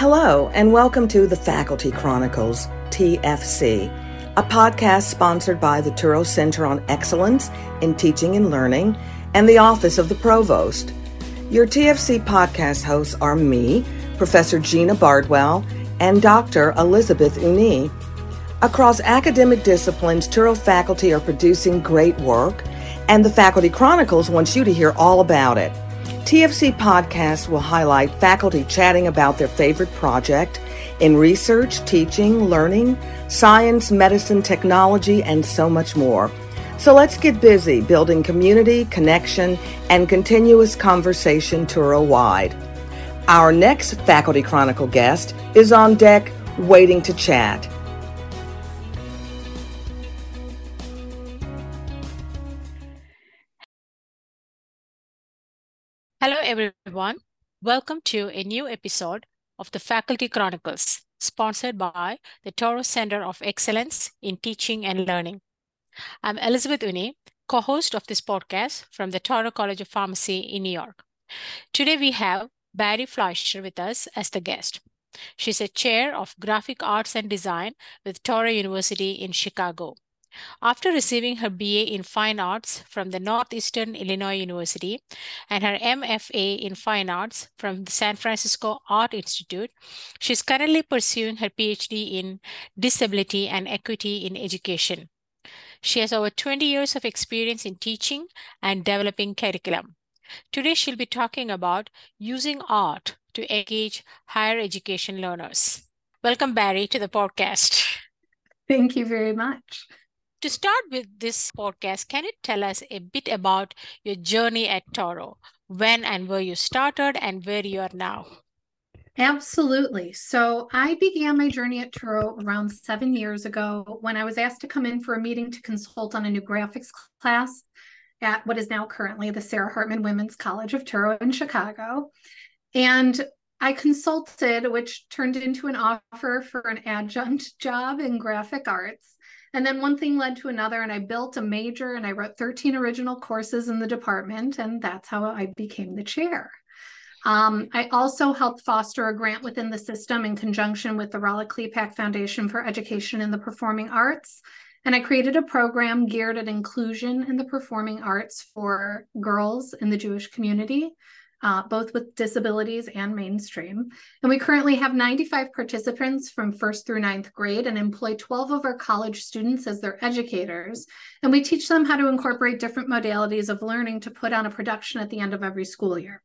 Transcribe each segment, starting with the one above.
Hello, and welcome to the Faculty Chronicles, TFC, a podcast sponsored by the Touro Center on Excellence in Teaching and Learning and the Office of the Provost. Your TFC podcast hosts are me, Professor Gina Bardwell, and Dr. Elizabeth Uni. Across academic disciplines, Touro faculty are producing great work, and the Faculty Chronicles wants you to hear all about it. TFC podcasts will highlight faculty chatting about their favorite project in research, teaching, learning, science, medicine, technology, and so much more. So let's get busy building community, connection, and continuous conversation Touro wide. Our next Faculty Chronicle guest is on deck waiting to chat. Everyone. Welcome to a new episode of the Faculty Chronicles, sponsored by the Touro Center of Excellence in Teaching and Learning. I'm Elizabeth Uni, co host of this podcast from the Touro College of Pharmacy in New York. Today, we have Bari Fleischer with us as the guest. She's a chair of graphic arts and design with Touro University in Chicago. After receiving her BA in Fine Arts from the Northeastern Illinois University and her MFA in Fine Arts from the San Francisco Art Institute, she's currently pursuing her PhD in Disability and Equity in Education. She has over 20 years of experience in teaching and developing curriculum. Today, she'll be talking about using art to engage higher education learners. Welcome, Bari, to the podcast. Thank you very much. To start with this podcast, can you tell us a bit about your journey at Touro? When and where you started and where you are now? Absolutely. So I began my journey at Touro around seven years ago when I was asked to come in for a meeting to consult on a new graphics class at what is now currently the Sarah Hartman Women's College of Touro in Chicago. And I consulted, which turned into an offer for an adjunct job in graphic arts. And then one thing led to another, and I built a major and I wrote 13 original courses in the department, and that's how I became the chair. Um, I also helped foster a grant within the system in conjunction with the Raleigh Klepak Foundation for Education in the Performing Arts. And I created a program geared at inclusion in the performing arts for girls in the Jewish community uh, both with disabilities and mainstream. And we currently have 95 participants from first through ninth grade and employ 12 of our college students as their educators. And we teach them how to incorporate different modalities of learning to put on a production at the end of every school year.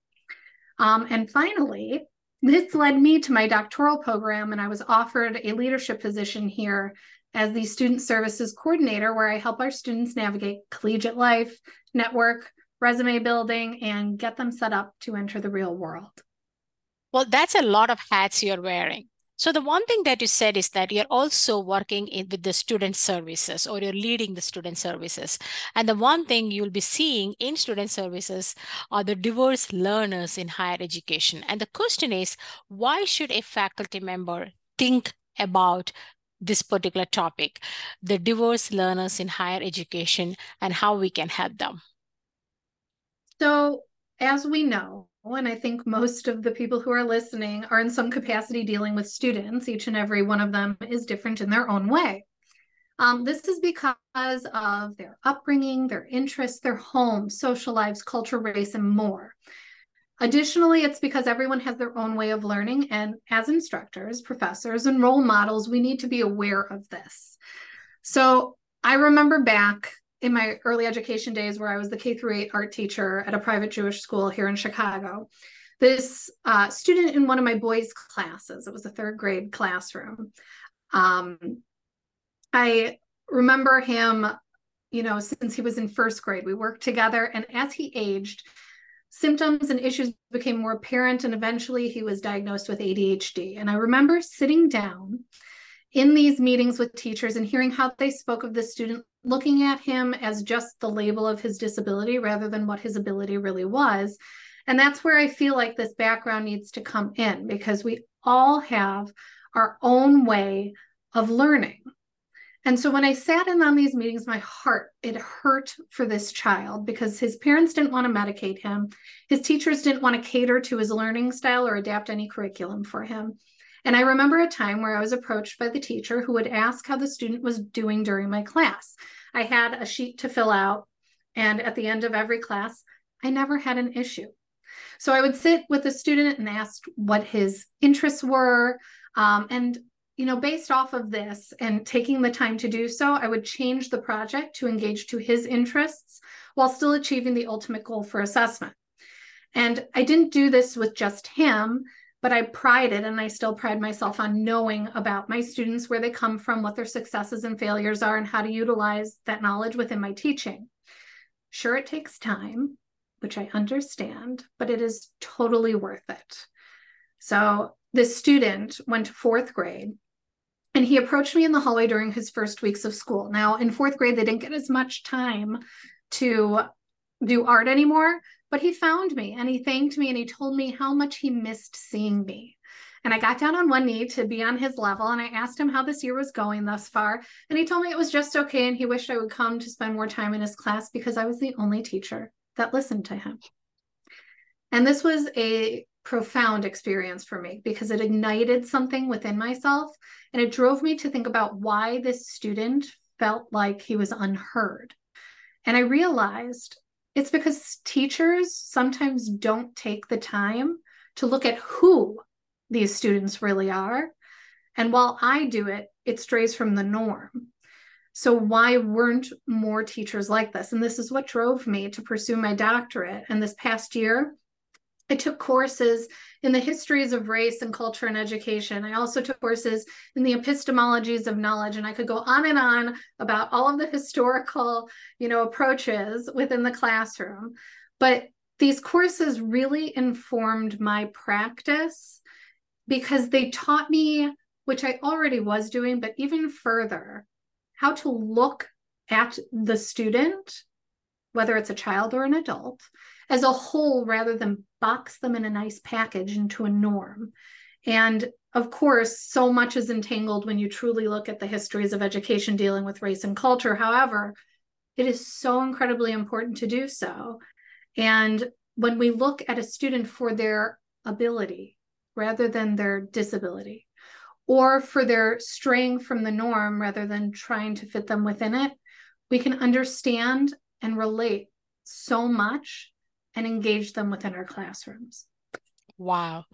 Um, and finally, this led me to my doctoral program, and I was offered a leadership position here as the student services coordinator, where I help our students navigate collegiate life, network, resume building, and get them set up to enter the real world. Well, that's a lot of hats you're wearing. So the one thing that you said is that you're also working in, with the student services or you're leading the student services. And the one thing you'll be seeing in student services are the diverse learners in higher education. And the question is, why should a faculty member think about this particular topic, the diverse learners in higher education and how we can help them? So, as we know, and I think most of the people who are listening are in some capacity dealing with students, each and every one of them is different in their own way. Um, this is because of their upbringing, their interests, their home, social lives, culture, race, and more. Additionally, it's because everyone has their own way of learning. And as instructors, professors, and role models, we need to be aware of this. So I remember back in my early education days where I was the K through 8 art teacher at a private Jewish school here in Chicago. This uh, student in one of my boys' classes, it was a third grade classroom. Um, I remember him, you know, since he was in first grade, we worked together. And as he aged, symptoms and issues became more apparent. And eventually he was diagnosed with ADHD. And I remember sitting down in these meetings with teachers and hearing how they spoke of the student looking at him as just the label of his disability rather than what his ability really was. And that's where I feel like this background needs to come in because we all have our own way of learning. And so when I sat in on these meetings, my heart, it hurt for this child because his parents didn't want to medicate him. His teachers didn't want to cater to his learning style or adapt any curriculum for him. And I remember a time where I was approached by the teacher who would ask how the student was doing during my class. I had a sheet to fill out, and at the end of every class, I never had an issue. So I would sit with the student and ask what his interests were. Um, and, you know, based off of this and taking the time to do so, I would change the project to engage to his interests while still achieving the ultimate goal for assessment. And I didn't do this with just him, but I prided and I still pride myself on knowing about my students, where they come from, what their successes and failures are, and how to utilize that knowledge within my teaching. Sure, it takes time, which I understand, but it is totally worth it. So this student went to fourth grade and he approached me in the hallway during his first weeks of school. Now, in fourth grade, they didn't get as much time to do art anymore, but he found me and he thanked me and he told me how much he missed seeing me. And I got down on one knee to be on his level and I asked him how this year was going thus far. And he told me it was just okay. And he wished I would come to spend more time in his class because I was the only teacher that listened to him. And this was a profound experience for me because it ignited something within myself and it drove me to think about why this student felt like he was unheard. And I realized it's because teachers sometimes don't take the time to look at who these students really are. And while I do it, it strays from the norm. So, why weren't more teachers like this? And this is what drove me to pursue my doctorate. And this past year, I took courses in the histories of race and culture and education. I also took courses in the epistemologies of knowledge, and I could go on and on about all of the historical, you know, approaches within the classroom. But these courses really informed my practice because they taught me, which I already was doing, but even further, how to look at the student, whether it's a child or an adult, as a whole rather than box them in a nice package into a norm. And of course, so much is entangled when you truly look at the histories of education dealing with race and culture. However, it is so incredibly important to do so. And when we look at a student for their ability rather than their disability, or for their straying from the norm rather than trying to fit them within it, we can understand and relate so much and engage them within our classrooms. Wow,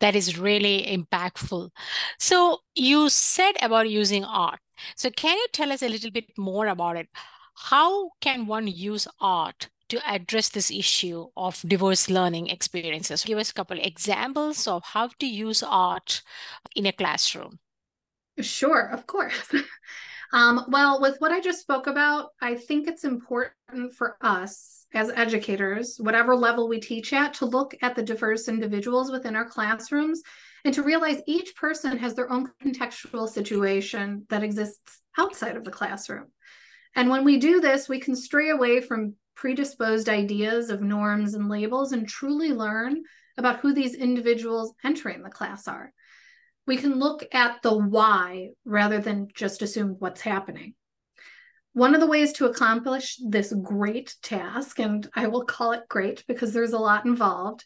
that is really impactful. So, you said about using art. So, can you tell us a little bit more about it? How can one use art to address this issue of diverse learning experiences. Give us a couple examples of how to use art in a classroom. Sure, of course. um, well, with what I just spoke about, I think it's important for us as educators, whatever level we teach at, to look at the diverse individuals within our classrooms and to realize each person has their own contextual situation that exists outside of the classroom. And when we do this, we can stray away from predisposed ideas of norms and labels and truly learn about who these individuals entering the class are. We can look at the why rather than just assume what's happening. One of the ways to accomplish this great task, and I will call it great because there's a lot involved,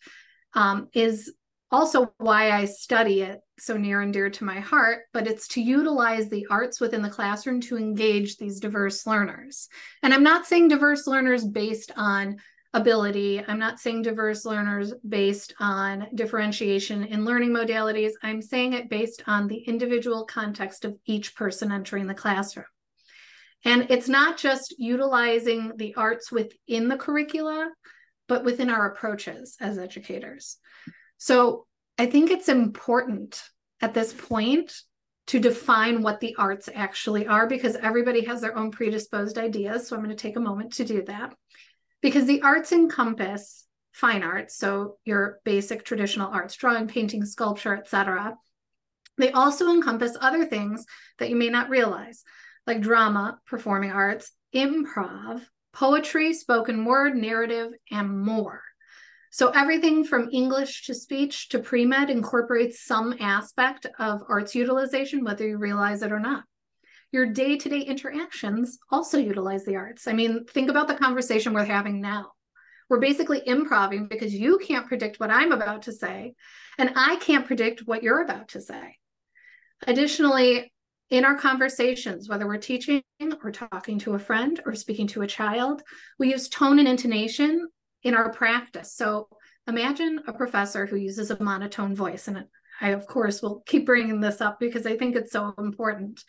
um, is also why I study it so near and dear to my heart, but it's to utilize the arts within the classroom to engage these diverse learners. And I'm not saying diverse learners based on ability. I'm not saying diverse learners based on differentiation in learning modalities. I'm saying it based on the individual context of each person entering the classroom. And it's not just utilizing the arts within the curricula, but within our approaches as educators. So I think it's important at this point to define what the arts actually are because everybody has their own predisposed ideas. So I'm going to take a moment to do that. Because the arts encompass fine arts, so your basic traditional arts, drawing, painting, sculpture, etc. They also encompass other things that you may not realize, like drama, performing arts, improv, poetry, spoken word, narrative, and more. So everything from English to speech to pre-med incorporates some aspect of arts utilization, whether you realize it or not. Your day-to-day interactions also utilize the arts. I mean, think about the conversation we're having now. We're basically improving because you can't predict what I'm about to say, and I can't predict what you're about to say. Additionally, in our conversations, whether we're teaching or talking to a friend or speaking to a child, we use tone and intonation in our practice. So imagine a professor who uses a monotone voice. And I, of course, will keep bringing this up because I think it's so important.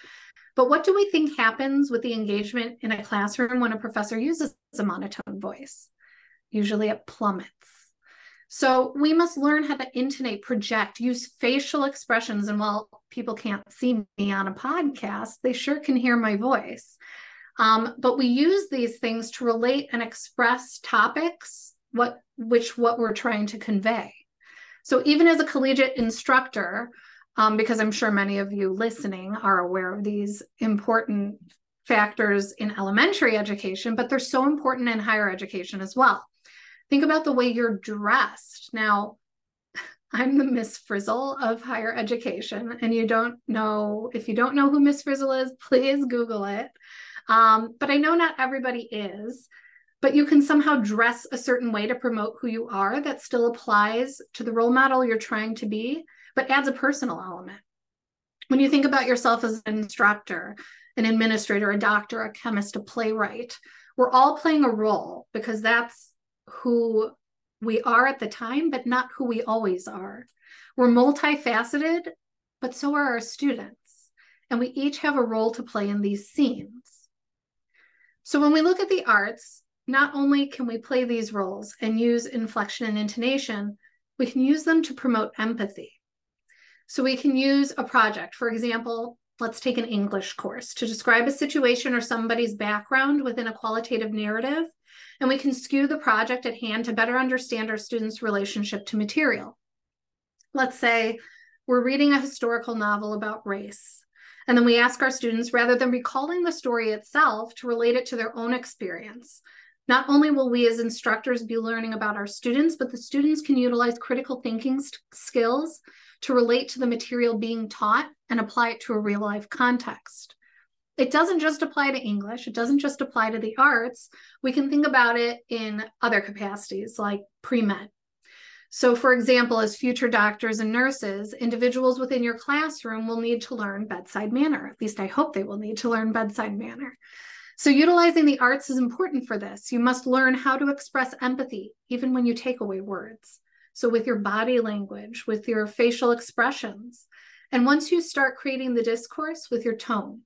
But what do we think happens with the engagement in a classroom when a professor uses a monotone voice? Usually it plummets. So we must learn how to intonate, project, use facial expressions. And while people can't see me on a podcast, they sure can hear my voice. Um, but we use these things to relate and express topics, what which what we're trying to convey. So even as a collegiate instructor, um, because I'm sure many of you listening are aware of these important factors in elementary education, but they're so important in higher education as well. Think about the way you're dressed. Now, I'm the Miss Frizzle of higher education, and you don't know if you don't know who Miss Frizzle is, please Google it. Um, but I know not everybody is, but you can somehow dress a certain way to promote who you are that still applies to the role model you're trying to be, but adds a personal element. When you think about yourself as an instructor, an administrator, a doctor, a chemist, a playwright, we're all playing a role because that's who we are at the time, but not who we always are. We're multifaceted, but so are our students. And we each have a role to play in these scenes. So when we look at the arts, not only can we play these roles and use inflection and intonation, we can use them to promote empathy. So we can use a project, for example, let's take an English course to describe a situation or somebody's background within a qualitative narrative and we can skew the project at hand to better understand our students' relationship to material. Let's say we're reading a historical novel about race, and then we ask our students, rather than recalling the story itself, to relate it to their own experience. Not only will we as instructors be learning about our students, but the students can utilize critical thinking skills to relate to the material being taught and apply it to a real life context it doesn't just apply to English, it doesn't just apply to the arts. We can think about it in other capacities like pre med. So, for example, as future doctors and nurses, individuals within your classroom will need to learn bedside manner. At least I hope they will need to learn bedside manner. So, utilizing the arts is important for this. You must learn how to express empathy, even when you take away words. So, with your body language, with your facial expressions. And once you start creating the discourse with your tone,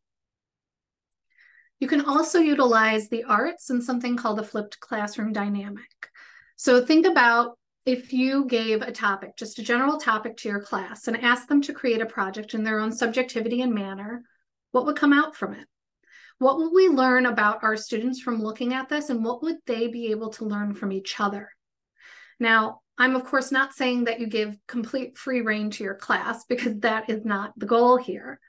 you can also utilize the arts in something called a flipped classroom dynamic. So think about if you gave a topic, just a general topic to your class, and asked them to create a project in their own subjectivity and manner, what would come out from it? What would we learn about our students from looking at this, and what would they be able to learn from each other? Now, I'm of course not saying that you give complete free reign to your class because that is not the goal here.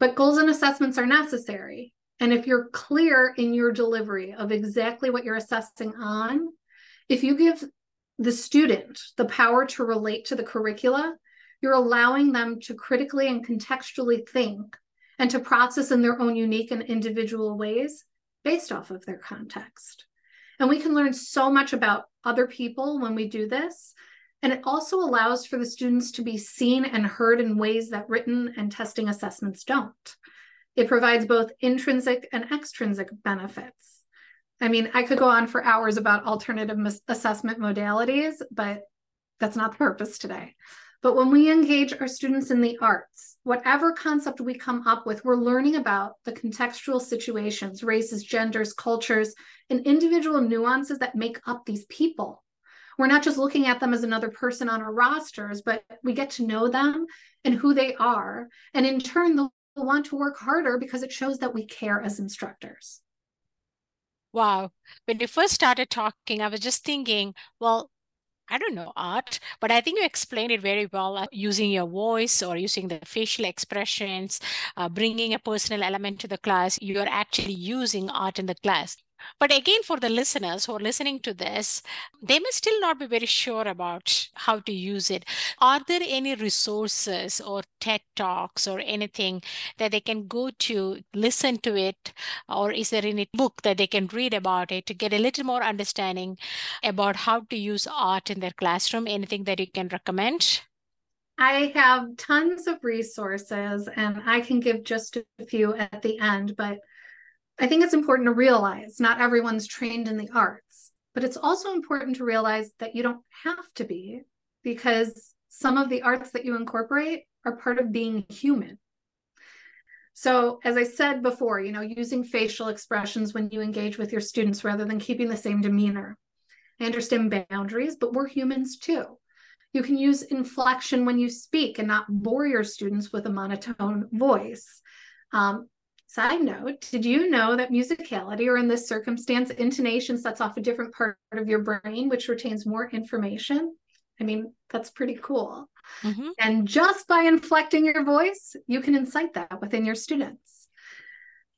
But goals and assessments are necessary. And if you're clear in your delivery of exactly what you're assessing on, if you give the student the power to relate to the curricula, you're allowing them to critically and contextually think and to process in their own unique and individual ways based off of their context. And we can learn so much about other people when we do this. And it also allows for the students to be seen and heard in ways that written and testing assessments don't. It provides both intrinsic and extrinsic benefits. I mean, I could go on for hours about alternative assessment modalities, but that's not the purpose today. But when we engage our students in the arts, whatever concept we come up with, we're learning about the contextual situations, races, genders, cultures, and individual nuances that make up these people. We're not just looking at them as another person on our rosters, but we get to know them and who they are. And in turn, they'll want to work harder because it shows that we care as instructors. Wow. When you first started talking, I was just thinking, well, I don't know art, but I think you explained it very well uh, using your voice or using the facial expressions, uh, bringing a personal element to the class. You're actually using art in the class. But again, for the listeners who are listening to this, they may still not be very sure about how to use it. Are there any resources or TED Talks or anything that they can go to listen to it? Or is there any book that they can read about it to get a little more understanding about how to use art in their classroom? Anything that you can recommend? I have tons of resources and I can give just a few at the end, but I think it's important to realize not everyone's trained in the arts, but it's also important to realize that you don't have to be because some of the arts that you incorporate are part of being human. So, as I said before, you know, using facial expressions when you engage with your students rather than keeping the same demeanor. I understand boundaries, but we're humans too. You can use inflection when you speak and not bore your students with a monotone voice. Um, side note, did you know that musicality, or in this circumstance, intonation sets off a different part of your brain, which retains more information? I mean, that's pretty cool. Mm-hmm. And just by inflecting your voice, you can incite that within your students.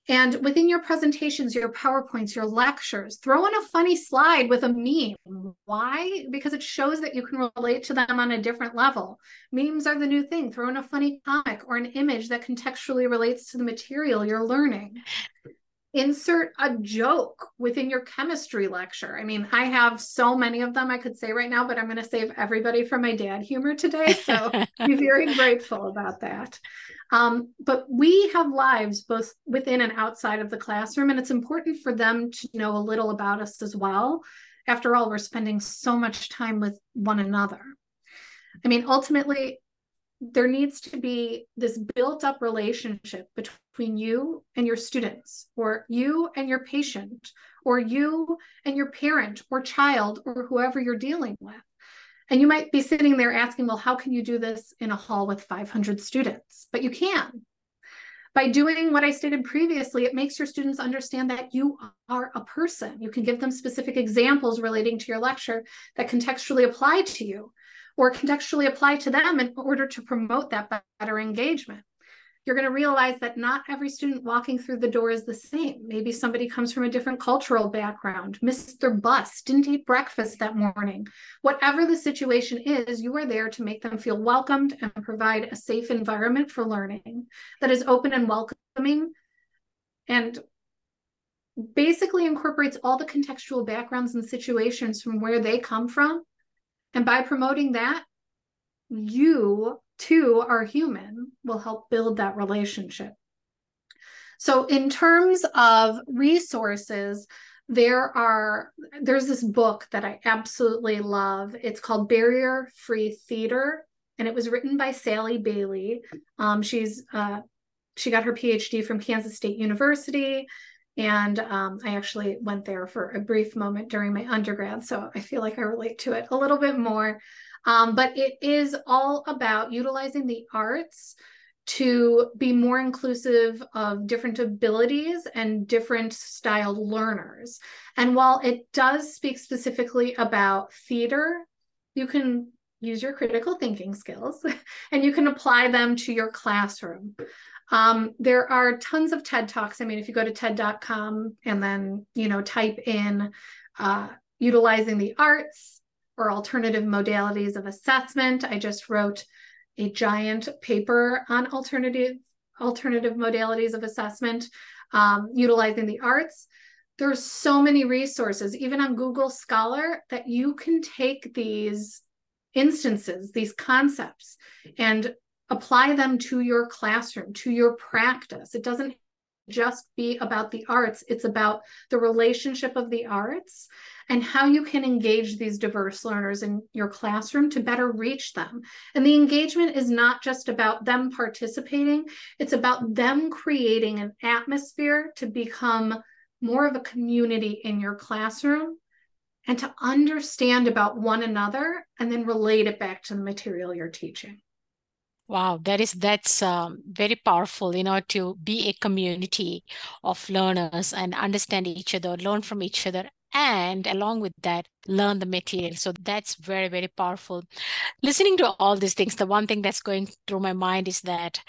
And within your presentations, your PowerPoints, your lectures, throw in a funny slide with a meme. Why? Because it shows that you can relate to them on a different level. Memes are the new thing. Throw in a funny comic or an image that contextually relates to the material you're learning insert a joke within your chemistry lecture. I mean, I have so many of them I could say right now, but I'm going to save everybody from my dad humor today. So be very grateful about that. Um, but we have lives both within and outside of the classroom, and it's important for them to know a little about us as well. After all, we're spending so much time with one another. I mean, ultimately, there needs to be this built up relationship between you and your students, or you and your patient, or you and your parent or child, or whoever you're dealing with. And you might be sitting there asking, well, how can you do this in a hall with 500 students? But you can. By doing what I stated previously, it makes your students understand that you are a person. You can give them specific examples relating to your lecture that contextually apply to you or contextually apply to them in order to promote that better engagement. You're going to realize that not every student walking through the door is the same. Maybe somebody comes from a different cultural background, their bus, didn't eat breakfast that morning. Whatever the situation is, you are there to make them feel welcomed and provide a safe environment for learning that is open and welcoming and basically incorporates all the contextual backgrounds and situations from where they come from and by promoting that, you too are human will help build that relationship. So, in terms of resources, there are there's this book that I absolutely love. It's called Barrier Free Theater, and it was written by Sally Bailey. Um, she's uh, she got her PhD from Kansas State University. And um, I actually went there for a brief moment during my undergrad. So I feel like I relate to it a little bit more. Um, but it is all about utilizing the arts to be more inclusive of different abilities and different styled learners. And while it does speak specifically about theater, you can use your critical thinking skills and you can apply them to your classroom. Um, there are tons of TED Talks. I mean, if you go to TED.com and then, you know, type in uh, utilizing the arts or alternative modalities of assessment, I just wrote a giant paper on alternative alternative modalities of assessment um, utilizing the arts there's so many resources even on google scholar that you can take these instances these concepts and apply them to your classroom, to your practice. It doesn't just be about the arts, it's about the relationship of the arts and how you can engage these diverse learners in your classroom to better reach them. And the engagement is not just about them participating, it's about them creating an atmosphere to become more of a community in your classroom and to understand about one another and then relate it back to the material you're teaching. Wow, that is that's um, very powerful, you know, to be a community of learners and understand each other, learn from each other, and along with that, learn the material. So that's very, very powerful. Listening to all these things, the one thing that's going through my mind is that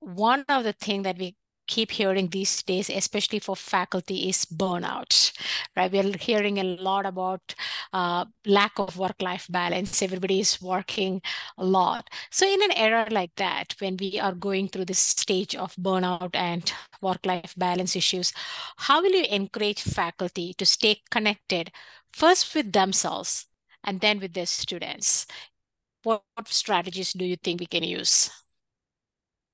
one of the things that we keep hearing these days, especially for faculty, is burnout. Right? We're hearing a lot about uh, lack of work-life balance. Everybody is working a lot. So in an era like that, when we are going through this stage of burnout and work-life balance issues, how will you encourage faculty to stay connected first with themselves and then with their students? what strategies do you think we can use?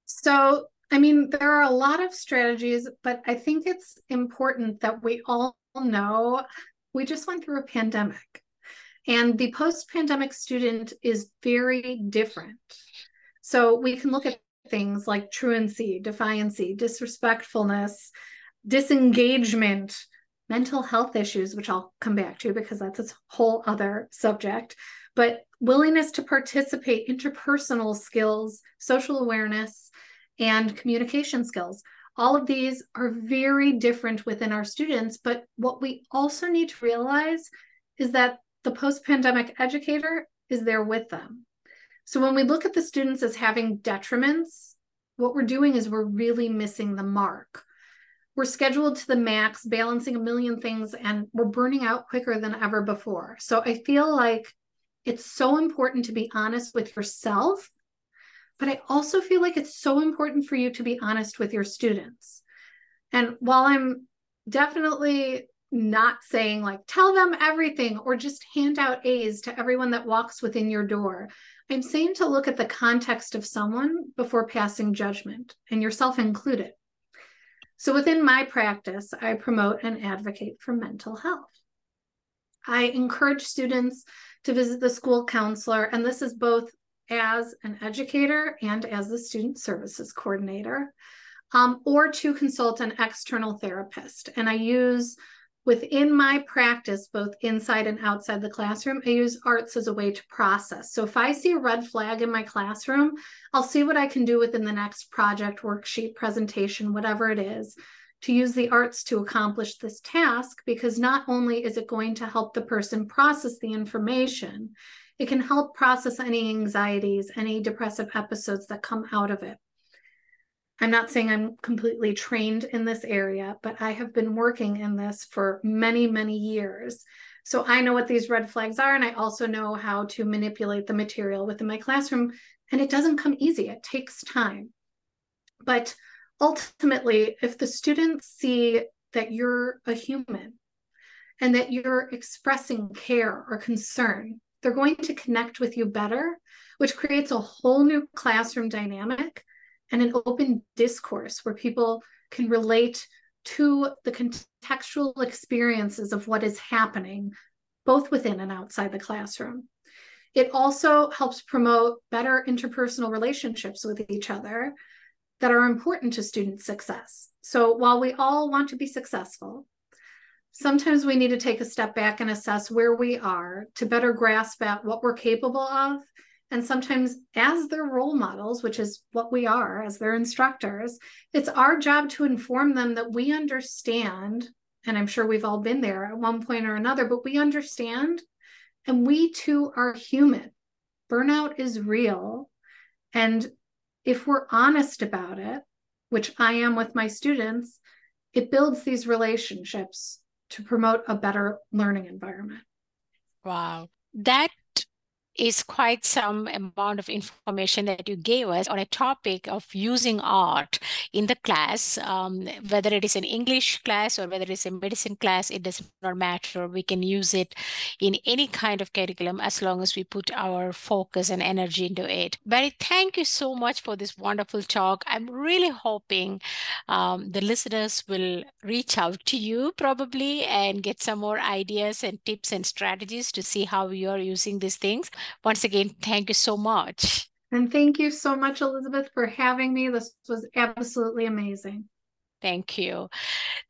So, I mean, there are a lot of strategies, but I think it's important that we all know we just went through a pandemic. And the post pandemic student is very different. So we can look at things like truancy, defiancy, disrespectfulness, disengagement, mental health issues, which I'll come back to because that's a whole other subject, but willingness to participate, interpersonal skills, social awareness, and communication skills. All of these are very different within our students, but what we also need to realize is that the post pandemic educator is there with them. So when we look at the students as having detriments, what we're doing is we're really missing the mark. We're scheduled to the max, balancing a million things, and we're burning out quicker than ever before. So I feel like it's so important to be honest with yourself, but I also feel like it's so important for you to be honest with your students. And while I'm definitely not saying like tell them everything or just hand out A's to everyone that walks within your door. I'm saying to look at the context of someone before passing judgment, and yourself included. So within my practice, I promote and advocate for mental health. I encourage students to visit the school counselor, and this is both as an educator and as the student services coordinator, um, or to consult an external therapist. And I use within my practice, both inside and outside the classroom, I use arts as a way to process. So if I see a red flag in my classroom, I'll see what I can do within the next project, worksheet, presentation, whatever it is, to use the arts to accomplish this task, because not only is it going to help the person process the information, it can help process any anxieties, any depressive episodes that come out of it. I'm not saying I'm completely trained in this area, but I have been working in this for many, many years. So I know what these red flags are, and I also know how to manipulate the material within my classroom. And it doesn't come easy, it takes time. But ultimately, if the students see that you're a human and that you're expressing care or concern, they're going to connect with you better, which creates a whole new classroom dynamic and an open discourse where people can relate to the contextual experiences of what is happening, both within and outside the classroom. It also helps promote better interpersonal relationships with each other that are important to student success. So while we all want to be successful, sometimes we need to take a step back and assess where we are to better grasp at what we're capable of and sometimes, as their role models, which is what we are as their instructors, it's our job to inform them that we understand. And I'm sure we've all been there at one point or another, but we understand. And we too are human. Burnout is real. And if we're honest about it, which I am with my students, it builds these relationships to promote a better learning environment. Wow. That is quite some amount of information that you gave us on a topic of using art in the class, um, whether it is an English class or whether it's a medicine class, it does not matter. We can use it in any kind of curriculum as long as we put our focus and energy into it. Bari, thank you so much for this wonderful talk. I'm really hoping um, the listeners will reach out to you probably and get some more ideas and tips and strategies to see how you're using these things. Once again, thank you so much. And thank you so much, Elizabeth, for having me. This was absolutely amazing. Thank you.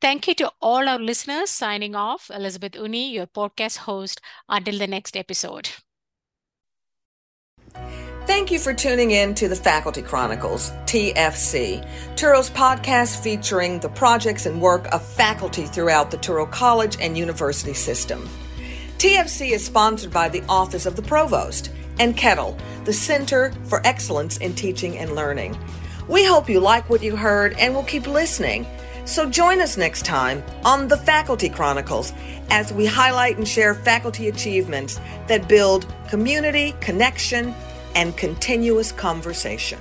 Thank you to all our listeners. Signing off, Elizabeth Uni, your podcast host. Until the next episode. Thank you for tuning in to the Faculty Chronicles, TFC, Touro's podcast featuring the projects and work of faculty throughout the Turo College and University system. TFC is sponsored by the Office of the Provost and CETL, the Center for Excellence in Teaching and Learning. We hope you like what you heard and will keep listening. So join us next time on the Faculty Chronicles as we highlight and share faculty achievements that build community, connection, and continuous conversation.